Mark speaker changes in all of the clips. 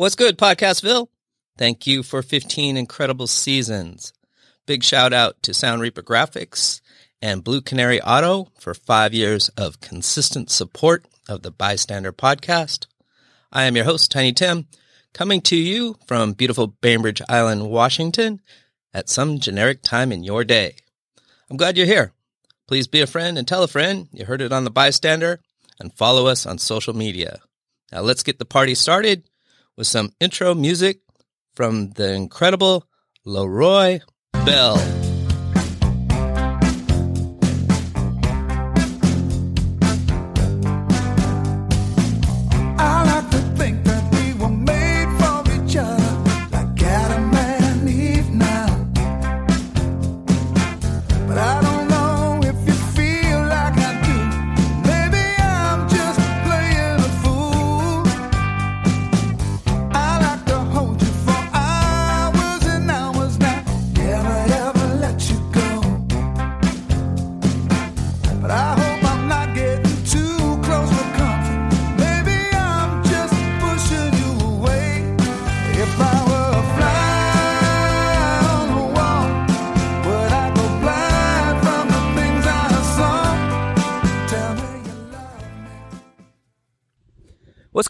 Speaker 1: What's good, Podcastville? Thank you for 15 incredible seasons. Big shout out to Sound Reaper Graphics and Blue Canary Auto for five years of consistent support of the Bystander podcast. I am your host, Tiny Tim, coming to you from beautiful Bainbridge Island, Washington at some generic time in your day. I'm glad you're here. Please be a friend and tell a friend you heard it on the Bystander and follow us on social media. Now let's get the party started with some intro music from the incredible Leroy Bell.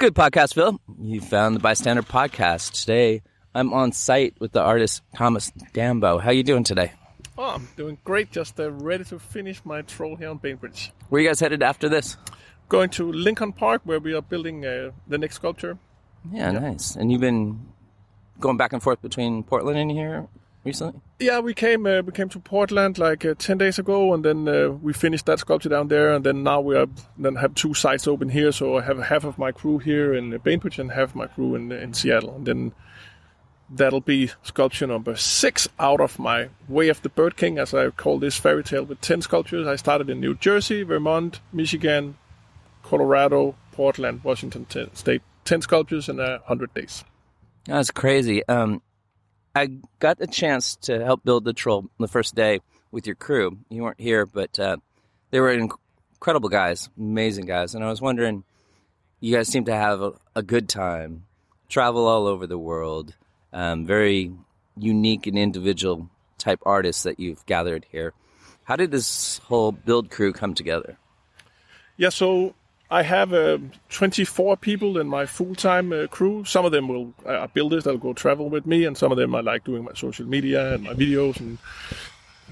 Speaker 1: Good, Podcastville? You found the Bystander podcast. Today, I'm on site with the artist Thomas Dambo. How you doing today?
Speaker 2: Oh, I'm doing great. Just uh, ready to finish my troll here on Bainbridge.
Speaker 1: Where you guys headed after this?
Speaker 2: Going to Lincoln Park where we are building uh, the next sculpture.
Speaker 1: Yeah, nice. And you've been going back and forth between Portland and here recently?
Speaker 2: Yeah, we came uh, we came to Portland like uh, ten days ago, and then uh, we finished that sculpture down there, and then now we are then have two sites open here. So I have half of my crew here in Bainbridge and half my crew in in Seattle, and then that'll be sculpture number six out of my Way of the Bird King, as I call this fairy tale with ten sculptures. I started in New Jersey, Vermont, Michigan, Colorado, Portland, Washington State. Ten sculptures in a hundred days.
Speaker 1: That's crazy. Um, I got a chance to help build the troll the first day with your crew. You weren't here, but uh, they were incredible guys, amazing guys. And I was wondering, you guys seem to have a, a good time, travel all over the world, um, very unique and individual type artists that you've gathered here. How did this whole build crew come together?
Speaker 2: Yeah, so I have uh, 24 people in my full-time uh, crew. Some of them will uh, are builders that'll go travel with me, and some of them I like doing my social media and my videos and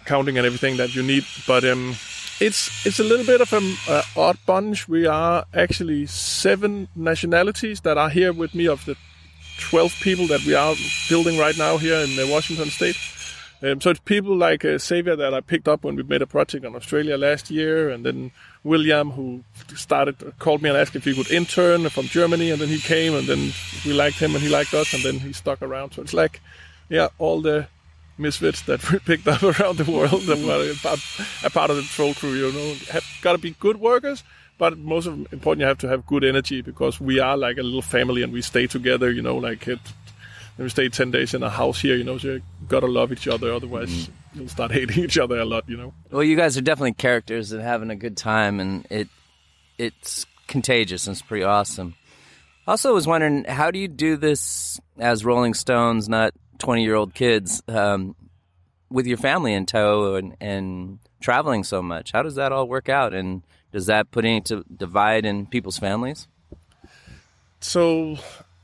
Speaker 2: counting and everything that you need. But um, it's it's a little bit of an uh, odd bunch. We are actually seven nationalities that are here with me of the 12 people that we are building right now here in uh, Washington State. Um, so it's people like uh, Xavier that I picked up when we made a project on Australia last year, and then William who started called me and asked if he could intern from Germany, and then he came, and then we liked him and he liked us, and then he stuck around. So it's like, yeah, all the misfits that we picked up around the world that were a part, of the troll crew. You know, have got to be good workers, but most important, you have to have good energy because we are like a little family and we stay together. You know, like it. We stay ten days in a house here, you know. So you gotta love each other, otherwise you'll start hating each other a lot, you know.
Speaker 1: Well, you guys are definitely characters and having a good time, and it it's contagious and it's pretty awesome. Also, was wondering how do you do this as Rolling Stones, not twenty year old kids, um, with your family in tow and, and traveling so much? How does that all work out, and does that put any to divide in people's families?
Speaker 2: So,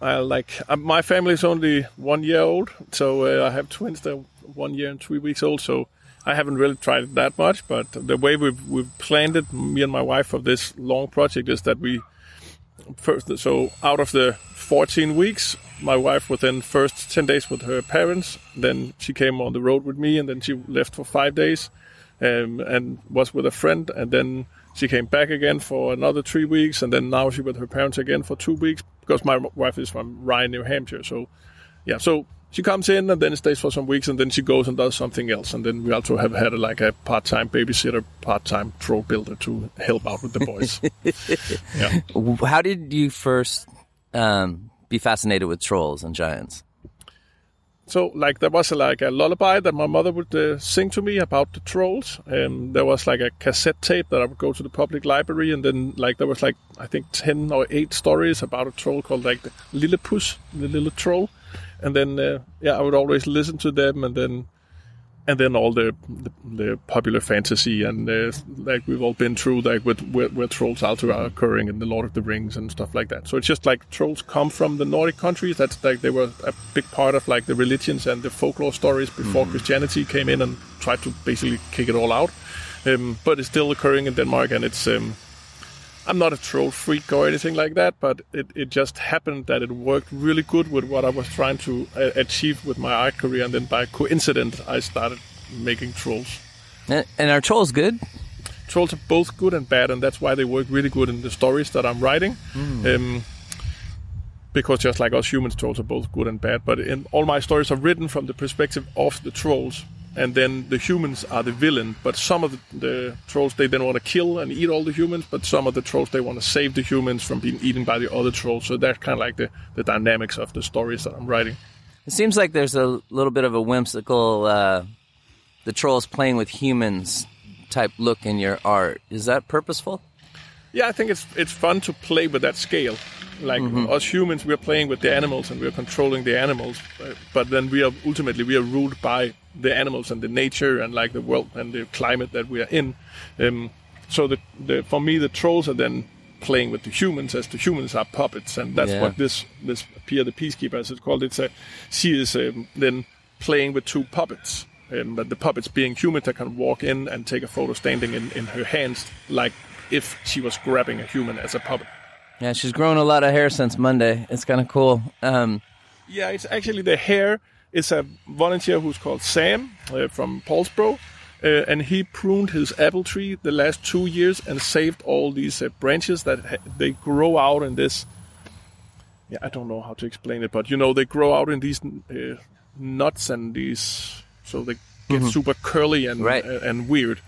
Speaker 2: I like uh, my family is only one year old, so uh, I have twins that are one year and three weeks old. So I haven't really tried it that much. But the way we've we've planned it, me and my wife, for this long project is that we first. So out of the 14 weeks, my wife was then first 10 days with her parents. Then she came on the road with me, and then she left for five days, um, and was with a friend, and then she came back again for another three weeks, and then now she with her parents again for two weeks because my wife is from Ryan, New Hampshire. So, yeah, so she comes in and then stays for some weeks, and then she goes and does something else. And then we also have had like a part-time babysitter, part-time troll builder to help out with the boys. yeah.
Speaker 1: How did you first um, be fascinated with trolls and giants?
Speaker 2: So like there was a, like a lullaby that my mother would uh, sing to me about the trolls. Um, there was like a cassette tape that I would go to the public library, and then like there was like I think ten or eight stories about a troll called like the Lillipus, the little troll, and then uh, yeah, I would always listen to them, and then and then all the the, the popular fantasy and uh, like we've all been through like with where, where trolls also are occurring in the Lord of the Rings and stuff like that. So it's just like trolls come from the Nordic countries. That's like they were a big part of like the religions and the folklore stories before Christianity came in and tried to basically kick it all out. Um, but it's still occurring in Denmark, and it's um, I'm not a troll freak or anything like that, but it, it just happened that it worked really good with what I was trying to uh, achieve with my art career, and then by coincidence, I started making trolls.
Speaker 1: And, and are trolls good?
Speaker 2: Trolls are both good and bad, and that's why they work really good in the stories that I'm writing. Um, because just like us humans, trolls are both good and bad. But in all my stories are written from the perspective of the trolls, and then the humans are the villain. But some of the, the trolls they then want to kill and eat all the humans, but some of the trolls they want to save the humans from being eaten by the other trolls. So that's kind of like the, the dynamics of the stories that I'm writing.
Speaker 1: It seems like there's a little bit of a whimsical, uh, the trolls playing with humans type look in your art. Is that purposeful?
Speaker 2: Yeah, I think it's it's fun to play with that scale. Like us humans, we're playing with the animals and we're controlling the animals, but then we are ultimately we are ruled by the animals and the nature and like the world and the climate that we are in. Um, so the, the for me, the trolls are then playing with the humans as the humans are puppets, and that's
Speaker 1: Yeah.
Speaker 2: what this this Pia the peacekeeper, as it's called, it's a she is um, then playing with two puppets. Um, but the puppets being human that can walk in and take a photo standing in, in her hands like if she was grabbing a human as a puppet.
Speaker 1: Yeah, she's grown a lot of hair since Monday. It's kind of cool. Um,
Speaker 2: Yeah, it's actually the hair. It's a volunteer who's called Sam uh, from Poulsbo, uh, and he pruned his apple tree the last two years and saved all these uh, branches that ha- they grow out in this. Yeah, I don't know how to explain it, but you know they grow out in these uh, nuts and these, so they get super curly and
Speaker 1: Right.
Speaker 2: uh, and weird.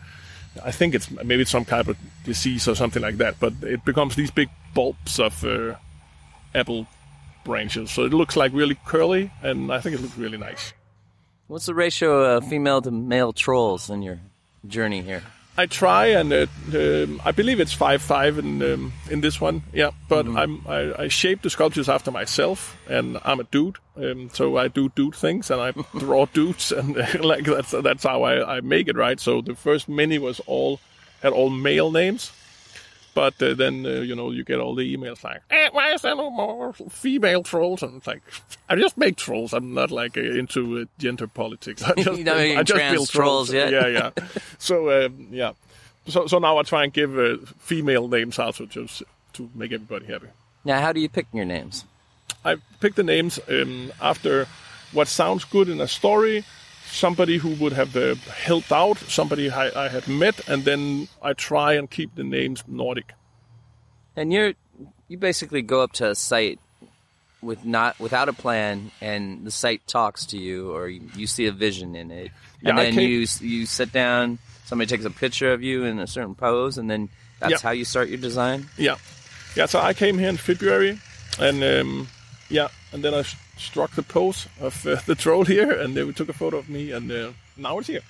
Speaker 2: I think it's maybe it's some kind of disease or something like that, but it becomes these big bulbs of uh, apple branches. So it looks like really curly, and I think it looks really nice.
Speaker 1: what's the ratio of female to male trolls in your journey here?
Speaker 2: I try, and uh, um, I believe it's five five in um, in this one. Yeah, but I'm I, I shape the sculptures after myself, and I'm a dude, um, so I do dude things, and I draw dudes, and like that's that's how I, I make it right. So the first mini was all had all male names, but uh, then uh, you know you get all the emails like, eh, "Why is there no more female trolls?" And it's like, I just make trolls. I'm not like uh, into uh, gender politics. I just,
Speaker 1: not making
Speaker 2: I just
Speaker 1: trans
Speaker 2: build
Speaker 1: trolls yet?
Speaker 2: Yeah, yeah. so um, yeah, so so now I try and give uh, female names also just to make everybody happy.
Speaker 1: Now, how do you pick your names?
Speaker 2: I pick the names um, after what sounds good in a story, somebody who would have uh, helped out, somebody I, I had met, and then I try and keep the names Nordic.
Speaker 1: And you're you basically go up to a site with not without a plan, and the site talks to you, or you, you see a vision in it, and
Speaker 2: I
Speaker 1: then you you sit down. Somebody takes a picture of you in a certain pose, and then that's
Speaker 2: Yeah.
Speaker 1: how you start your design.
Speaker 2: Yeah, yeah. So I came here in February, and um, yeah, and then I struck the pose of uh, the troll here, and then we took a photo of me, and uh, now it's here.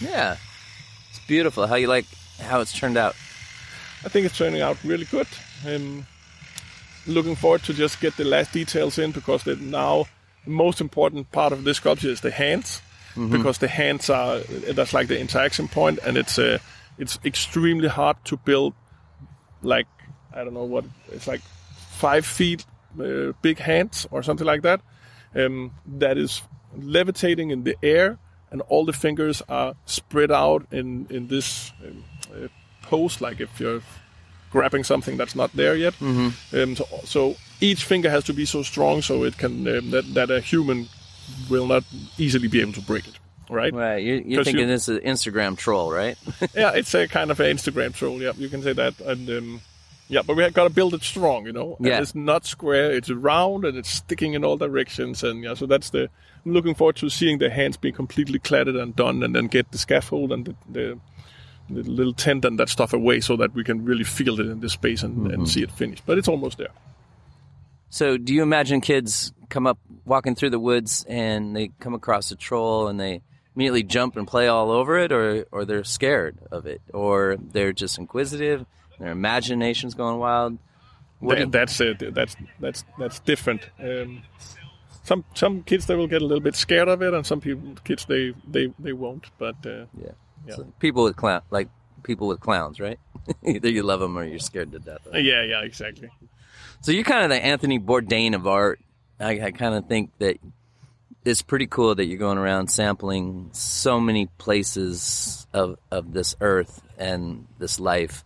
Speaker 1: Yeah, it's beautiful. How you like how it's turned out.
Speaker 2: I think it's turning out really good. Um, looking forward to just get the last details in because the now the most important part of this sculpture is the hands because the hands are that's like the interaction point and it's uh, it's extremely hard to build like I don't know what it's like five feet uh, big hands or something like that um, that is levitating in the air and all the fingers are spread out in in this um, uh, pose like if you're grabbing something that's not there yet um, so, so each finger has to be so strong so it can um, that, that a human will not easily be able to break it right
Speaker 1: Right, you're, you're thinking
Speaker 2: you-
Speaker 1: this is an Instagram troll, right?
Speaker 2: yeah, it's a kind of an Instagram troll. Yeah, you can say that. And um, yeah, but we have got to build it strong, you know. And
Speaker 1: Yeah.
Speaker 2: it's not square; it's round and it's sticking in all directions. And yeah, so that's the. I'm looking forward to seeing the hands being completely cladded and done, and then get the scaffold and the. the the little tent and that stuff away so that we can really feel it in this space and,
Speaker 1: Mm-hmm.
Speaker 2: and see it finished. But it's almost there.
Speaker 1: So, do you imagine kids come up walking through the woods and they come across a troll and they immediately jump and play all over it, or or they're scared of it, or they're just inquisitive, their imagination's going wild.
Speaker 2: That, that's it. That's that's that's different. Um, some some kids they will get a little bit scared of it, and some people kids they they they won't. But uh,
Speaker 1: yeah.
Speaker 2: Yeah.
Speaker 1: So people with clown, like people with clowns, right? Either you love them or you're scared to death.
Speaker 2: yeah, yeah, exactly.
Speaker 1: So you're kind of the Anthony Bourdain of art. I, I kind of think that it's pretty cool that you're going around sampling so many places of of this earth and this life.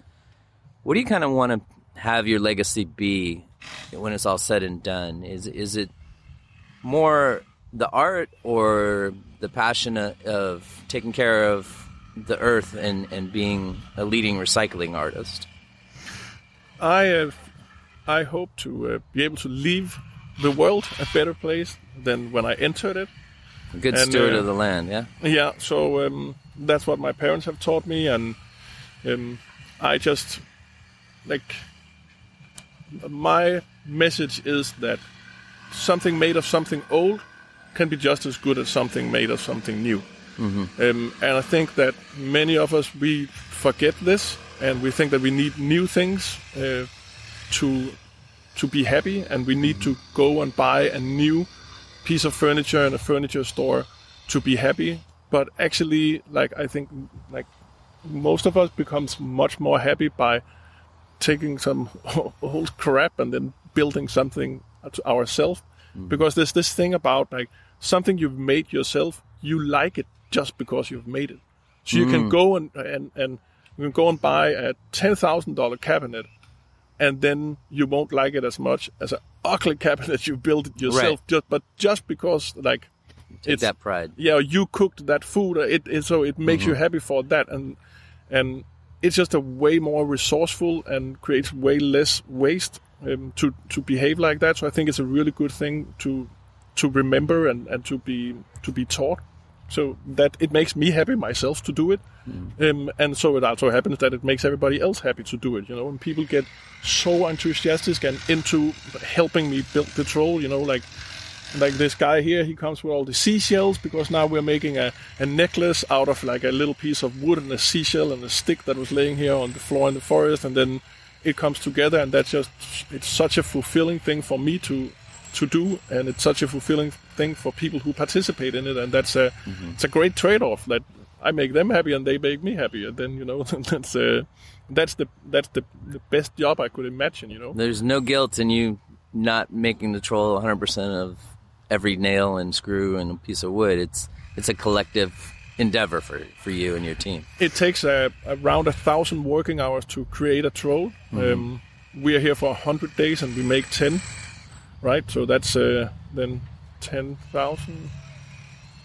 Speaker 1: What do you kind of want to have your legacy be when it's all said and done? Is is it more the art or the passion of, taking care of the earth and, and being a leading recycling artist?
Speaker 2: I uh, I hope to uh, be able to leave the world a better place than when I entered it.
Speaker 1: A good
Speaker 2: And,
Speaker 1: steward
Speaker 2: uh,
Speaker 1: of the land, yeah?
Speaker 2: Yeah, so um, that's what my parents have taught me, and um, I just like my message is that something made of something old can be just as good as something made of something new. Um, and I think that many of us we forget this, and we think that we need new things uh, to to be happy, and we need to go and buy a new piece of furniture in a furniture store to be happy. But actually, like I think, like most of us becomes much more happy by taking some old crap and then building something to ourselves. Mm. Because there's this thing about like something you've made yourself, you like it just because you've made it. So you can mm. go and and and you can go and buy a ten thousand dollar cabinet, and then you won't like it as much as an ugly cabinet you built it yourself.
Speaker 1: Right.
Speaker 2: Just but just because like
Speaker 1: Take that pride.
Speaker 2: yeah, you cooked that food. uh, It, it so it makes you mm-hmm. happy for that, and and it's just a way more resourceful and creates way less waste um, to to behave like that. So I think it's a really good thing to to remember and, and to be to be taught. So that it makes me happy myself to do it, um, and so it also happens that it makes everybody else happy to do it. You know, and people get so enthusiastic and into helping me build the troll. You know, like like this guy here, he comes with all the seashells because now we're making a, a necklace out of like a little piece of wood and a seashell and a stick that was laying here on the floor in the forest, and then it comes together, and that's just it's such a fulfilling thing for me to to do, and it's such a fulfilling thing for people who participate in it, and that's a it's a great trade-off that I make them happy and they make me happy, and then you know that's uh, that's the that's the, the best job I could imagine, you know.
Speaker 1: There's no guilt in you not making the troll 100% of every nail and screw and piece of wood. It's it's a collective endeavor for, for you and your team.
Speaker 2: it takes uh, around a thousand working hours to create a troll. Um, we are here for a hundred days and we make ten, right? So that's uh, then ten thousand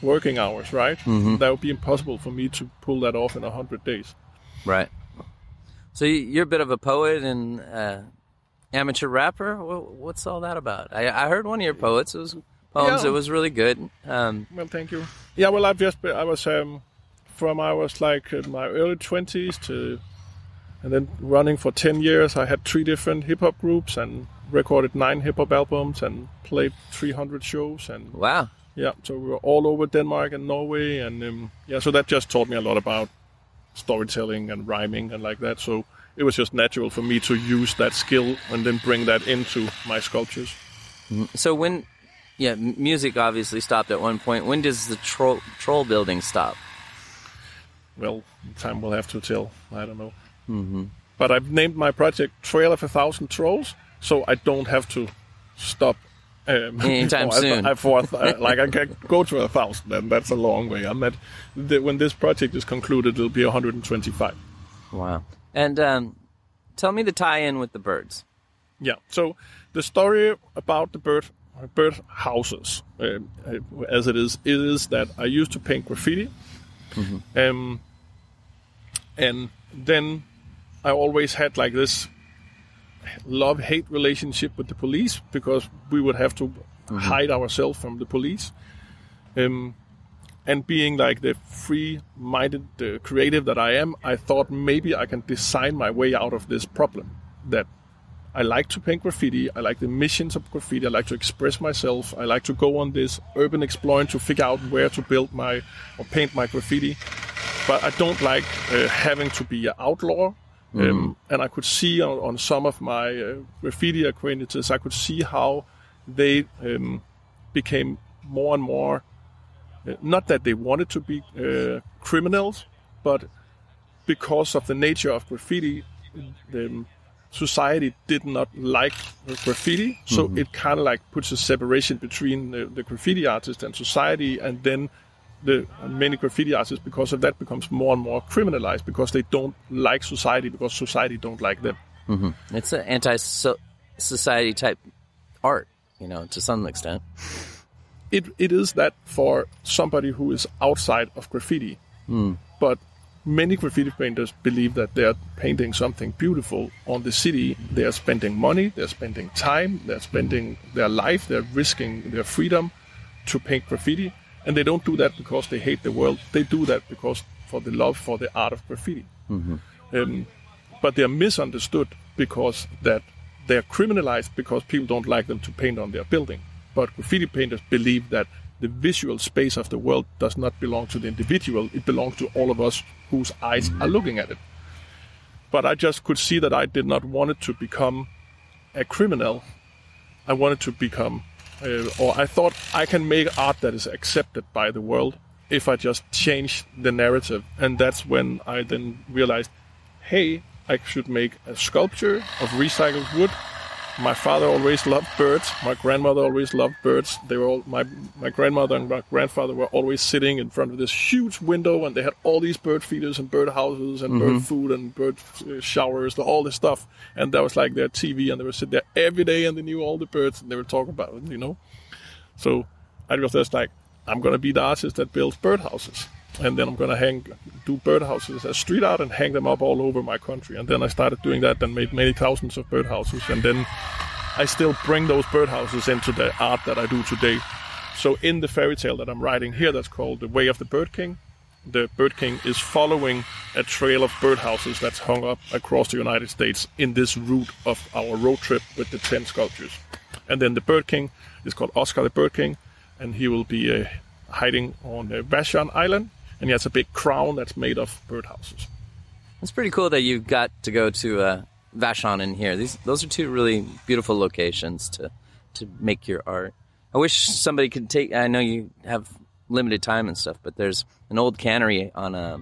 Speaker 2: working hours, right? That would be impossible for me to pull that off in a hundred days.
Speaker 1: Right. So you- you're a bit of a poet and uh, amateur rapper. What's all that about? I, I heard one of your poets. It was poems.
Speaker 2: Yeah.
Speaker 1: It was really good. Um,
Speaker 2: Well, thank you. Yeah, well, I've just been, I was um, from I was like in my early twenties to, and then running for ten years. I had three different hip hop groups and recorded nine hip hop albums and played three hundred shows and
Speaker 1: wow.
Speaker 2: Yeah, so we were all over Denmark and Norway, and um, yeah, so that just taught me a lot about storytelling and rhyming and like that. So it was just natural for me to use that skill and then bring that into my sculptures.
Speaker 1: So when, yeah, music obviously stopped at one point. When does the troll troll building stop?
Speaker 2: Well, time will have to tell. I don't know. Mm-hmm. But I've named my project Trail of a Thousand Trolls, so I don't have to stop. Um,
Speaker 1: Anytime
Speaker 2: before I-
Speaker 1: soon.
Speaker 2: I, for, like I can go to a thousand, and that's a long way. I'm at the, when this project is concluded, it'll be 125.
Speaker 1: Wow. And um, tell me the tie-in with the birds.
Speaker 2: Yeah. So the story about the bird bird houses, um, uh, as it is, is that I used to paint graffiti, um, and then I always had like this love hate relationship with the police because we would have to hide ourselves from the police. Um, and being like the free-minded uh, creative that I am, I thought maybe I can design my way out of this problem that I like to paint graffiti. I like the missions of graffiti. I like to express myself. I like to go on this urban exploring to figure out where to build my or paint my graffiti. But I don't like uh, having to be an outlaw. Um, and I could see on, on some of my uh, graffiti acquaintances, I could see how they um, became more and more. Uh, not that they wanted to be uh, criminals, but because of the nature of graffiti, the society did not like graffiti. So mhm. it kind of like puts a separation between the, the graffiti artist and society, and then the many graffiti artists, because of that, becomes more and more criminalized because they don't like society because society don't like them. Mm-hmm.
Speaker 1: It's an anti-society type art, you know, to some extent.
Speaker 2: it, it is that for somebody who is outside of graffiti. Hmm. But many graffiti painters believe that they're painting something beautiful on the city. They're spending money, they're spending time, they're spending their life, they're risking their freedom to paint graffiti. And they don't do that because they hate the world. They do that because for the love for the art of graffiti. Um, but they're misunderstood because that they're criminalized because people don't like them to paint on their building. But graffiti painters believe that the visual space of the world does not belong to the individual, it belongs to all of us whose eyes are looking at it. But I just could see that I did not want it to become a criminal. I wanted to become, uh, or I thought I can make art that is accepted by the world if I just change the narrative. And that's when I then realized, hey, I should make a sculpture of recycled wood. My father always loved birds. My grandmother always loved birds. They were all my my grandmother and my grandfather were always sitting in front of this huge window, and they had all these bird feeders and bird houses and bird food and bird uh, showers, all this stuff. And that was like their TV, and they would sit there every day, and they knew all the birds, and they would talk about it, you know. So I was just like, I'm gonna be the artist that builds birdhouses, and then I'm gonna hang, do birdhouses as street art and hang them up all over my country. And then I started doing that, and made many thousands of birdhouses, and then I still bring those birdhouses into the art that I do today. So in the fairy tale that I'm writing here, that's called The Way of the Bird King. The Bird King is following a trail of birdhouses that's hung up across the United States in this route of our road trip with the 10 sculptures. And then the Bird King is called Oscar the Bird King, and he will be uh, hiding on uh, Vashon Island, and he has a big crown that's made of birdhouses.
Speaker 1: It's pretty cool that you got to go to uh, Vashon in here. These those are two really beautiful locations to to make your art. I wish somebody could take. I know you have limited time and stuff, but there's an old cannery on a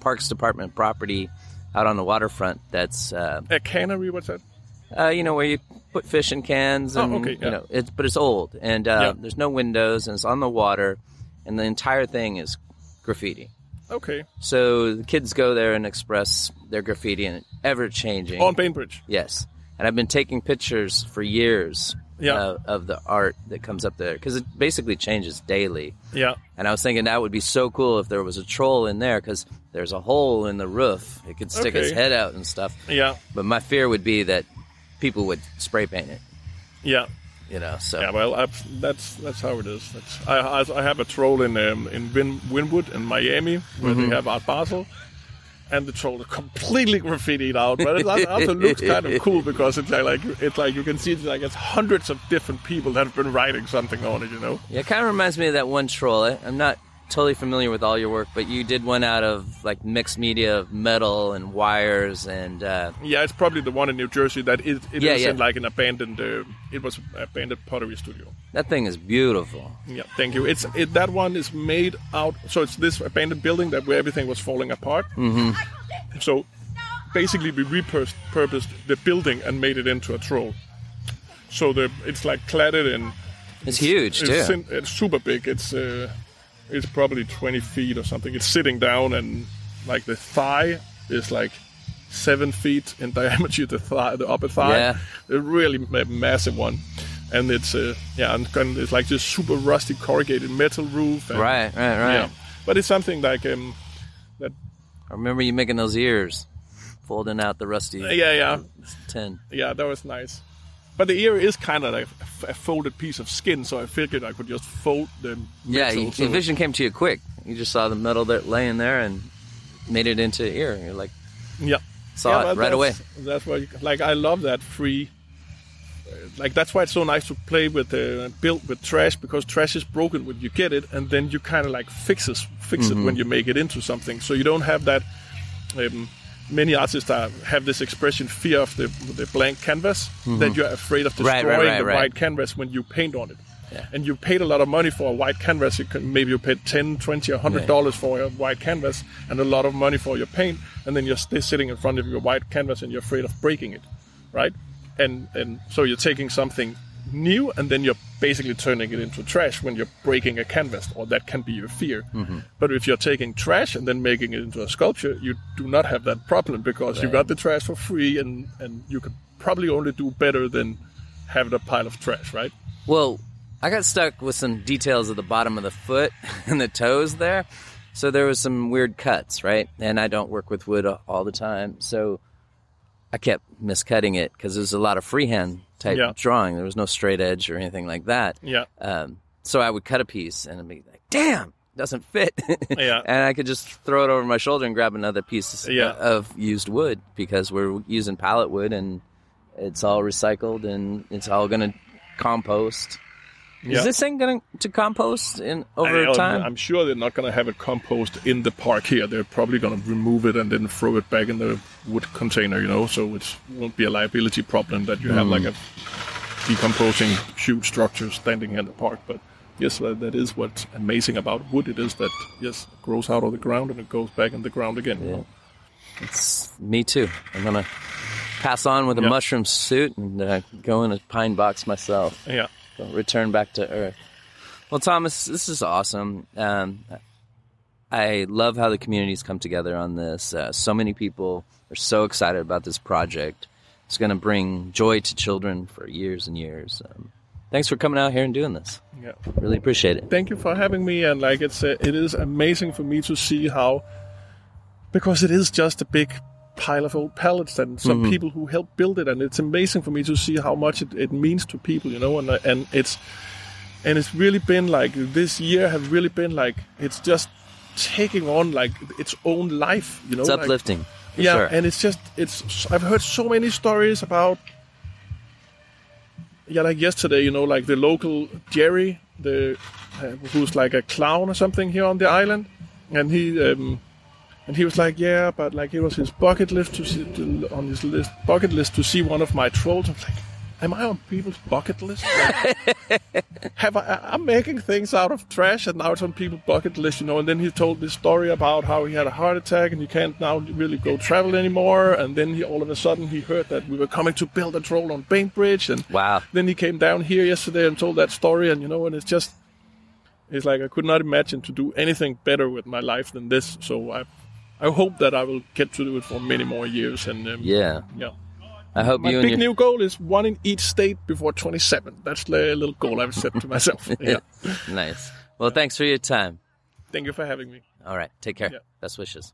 Speaker 1: Parks Department property out on the waterfront. That's uh,
Speaker 2: A cannery, what's that?
Speaker 1: uh, you know where you put fish in cans
Speaker 2: Oh, okay, yeah.
Speaker 1: you know it's but it's old and uh,
Speaker 2: Yeah.
Speaker 1: there's no windows and it's on the water and the entire thing is graffiti.
Speaker 2: Okay.
Speaker 1: So the kids go there and express their graffiti and ever changing.
Speaker 2: On Bainbridge.
Speaker 1: Yes, and I've been taking pictures for years
Speaker 2: Yeah.
Speaker 1: uh, of the art that comes up there because it basically changes daily.
Speaker 2: Yeah.
Speaker 1: And I was thinking that would be so cool if there was a troll in there because there's a hole in the roof. It could stick its head out and stuff.
Speaker 2: Yeah.
Speaker 1: But my fear would be that people would spray paint it.
Speaker 2: Yeah.
Speaker 1: You know, so
Speaker 2: Yeah, well, I've, that's that's how it is. That's, I, I I have a troll in um, in Win, Wynwood in Miami where they have Art Basel, and the troll is completely graffitied out. But it also looks kind of cool because it's like, like it's like you can see it's like it's hundreds of different people that have been writing something on it. You know?
Speaker 1: yeah, it kind of reminds me of that one troll. I- I'm not totally familiar with all your work, but you did one out of like mixed media of metal and wires and uh,
Speaker 2: Yeah, it's probably the one in New Jersey that it, it
Speaker 1: Yeah,
Speaker 2: is
Speaker 1: yeah.
Speaker 2: like an abandoned. Uh, it was an abandoned pottery studio.
Speaker 1: that thing is beautiful.
Speaker 2: Yeah, thank you. It's it, that one is made out. So it's this abandoned building that where everything was falling apart. Mm-hmm. So basically, we repurposed the building and made it into a troll. So the it's like cladded in.
Speaker 1: It's huge
Speaker 2: It's,
Speaker 1: too.
Speaker 2: it's super big. It's uh, it's probably twenty feet or something. It's sitting down and like the thigh is like seven feet in diameter. The thigh, the upper thigh,
Speaker 1: Yeah.
Speaker 2: a really massive one. And it's uh, yeah, and it's like this super rusty corrugated metal roof. And,
Speaker 1: Right, right, right.
Speaker 2: Yeah, but it's something like um, that.
Speaker 1: I remember you making those ears, folding out the rusty
Speaker 2: Yeah, yeah,
Speaker 1: tin.
Speaker 2: yeah. That was nice. But the ear is kind of like a folded piece of skin, so I figured I could just fold the
Speaker 1: Yeah, you,
Speaker 2: so-
Speaker 1: vision came to you quick. You just saw the metal there laying there and made it into ear. You're like,
Speaker 2: Yeah.
Speaker 1: Saw
Speaker 2: yeah,
Speaker 1: it right away.
Speaker 2: that's- why, like, I love that free like that's why it's so nice to play with uh, build with trash because trash is broken when you get it, and then you kind of like fixes fix it when you make it into something. So you don't have that. Um, many artists are, have this expression fear of the, the blank canvas mm-hmm. that you're afraid of destroying
Speaker 3: right, right,
Speaker 2: the
Speaker 3: right.
Speaker 2: white canvas when you paint on it. And you paid a lot of money for a white canvas. You can maybe you paid 10 20 100 dollars for a white canvas and a lot of money for your paint and then you're still sitting in front of your white canvas and you're afraid of breaking it right? And and so you're taking something new and then you're basically turning it into trash when you're breaking a canvas or that can be your fear
Speaker 3: Mm-hmm.
Speaker 2: but if you're taking trash and then making it into a sculpture you do not have that problem because you got the trash for free and and you could probably only do better than have a pile of trash right
Speaker 1: Well, I got stuck with some details at the bottom of the foot and the toes there. So there was some weird cuts, right? And I don't work with wood all the time. So I kept miscutting it because there's a lot of freehand type
Speaker 2: Yeah.
Speaker 1: drawing. There was no straight edge or anything like that.
Speaker 2: yeah
Speaker 1: Um, so I would cut a piece and I'd be like, damn, doesn't fit.
Speaker 2: Yeah.
Speaker 1: and I could just throw it over my shoulder and grab another piece
Speaker 2: Yeah.
Speaker 1: of used wood because we're using pallet wood and it's all recycled and it's all going to compost.
Speaker 2: Yeah.
Speaker 1: Is this thing going to compost in over
Speaker 2: I-
Speaker 1: time?
Speaker 2: I'm sure they're not going to have it compost in the park here. They're probably going to remove it and then throw it back in the wood container, you know, so it won't be a liability problem that you have like a decomposing huge structure standing in the park. But yes, that that is what's amazing about wood. It is that, yes, it grows out of the ground and it goes back in the ground again. you know.
Speaker 1: It's me too. I'm going to pass on with a
Speaker 2: Yeah.
Speaker 1: mushroom suit and uh, go in a pine box myself.
Speaker 2: Yeah.
Speaker 1: So return back to Earth. Well, Thomas, this is awesome. Um, I love how the communities come together on this. Uh, so many people are so excited about this project. It's going to bring joy to children for years and years. Um, thanks for coming out here and doing this.
Speaker 2: Yeah.
Speaker 1: Really appreciate it.
Speaker 2: thank you for having me and like it's uh, it is amazing for me to see how because it is just a big pile of old pallets and some people who helped build it and it's amazing for me to see how much it, it means to people you know and uh, and it's and it's really been like this year have really been like it's just taking on like its own life you know
Speaker 1: It's uplifting. for
Speaker 2: yeah
Speaker 1: sure.
Speaker 2: and it's just it's i've heard so many stories about yeah like yesterday you know like the local jerry the uh, who's like a clown or something here on the island and he um and he was like yeah but like it was his bucket list to see to, on his list bucket list to see one of my trolls i'm like am i on people's bucket list Like, have I, I'm making things out of trash, and now it's on people's bucket list, you know. And then he told this story about how he had a heart attack and he can't now really go travel anymore. And then he all of a sudden he heard that we were coming to build a troll on Bainbridge, and
Speaker 1: Wow.
Speaker 2: then he came down here yesterday and told that story, and you know, and it's just, it's like I could not imagine to do anything better with my life than this. So I, I hope that I will get to do it for many more years, and um,
Speaker 1: Yeah.
Speaker 2: yeah.
Speaker 1: I hope
Speaker 2: My
Speaker 1: you
Speaker 2: big
Speaker 1: your
Speaker 2: new goal is one in each state before 27. That's the little goal I've set to myself. yeah.
Speaker 1: nice. Well, thanks for your time.
Speaker 2: Thank you for having me.
Speaker 1: All right. Take care.
Speaker 2: Yeah.
Speaker 1: Best wishes.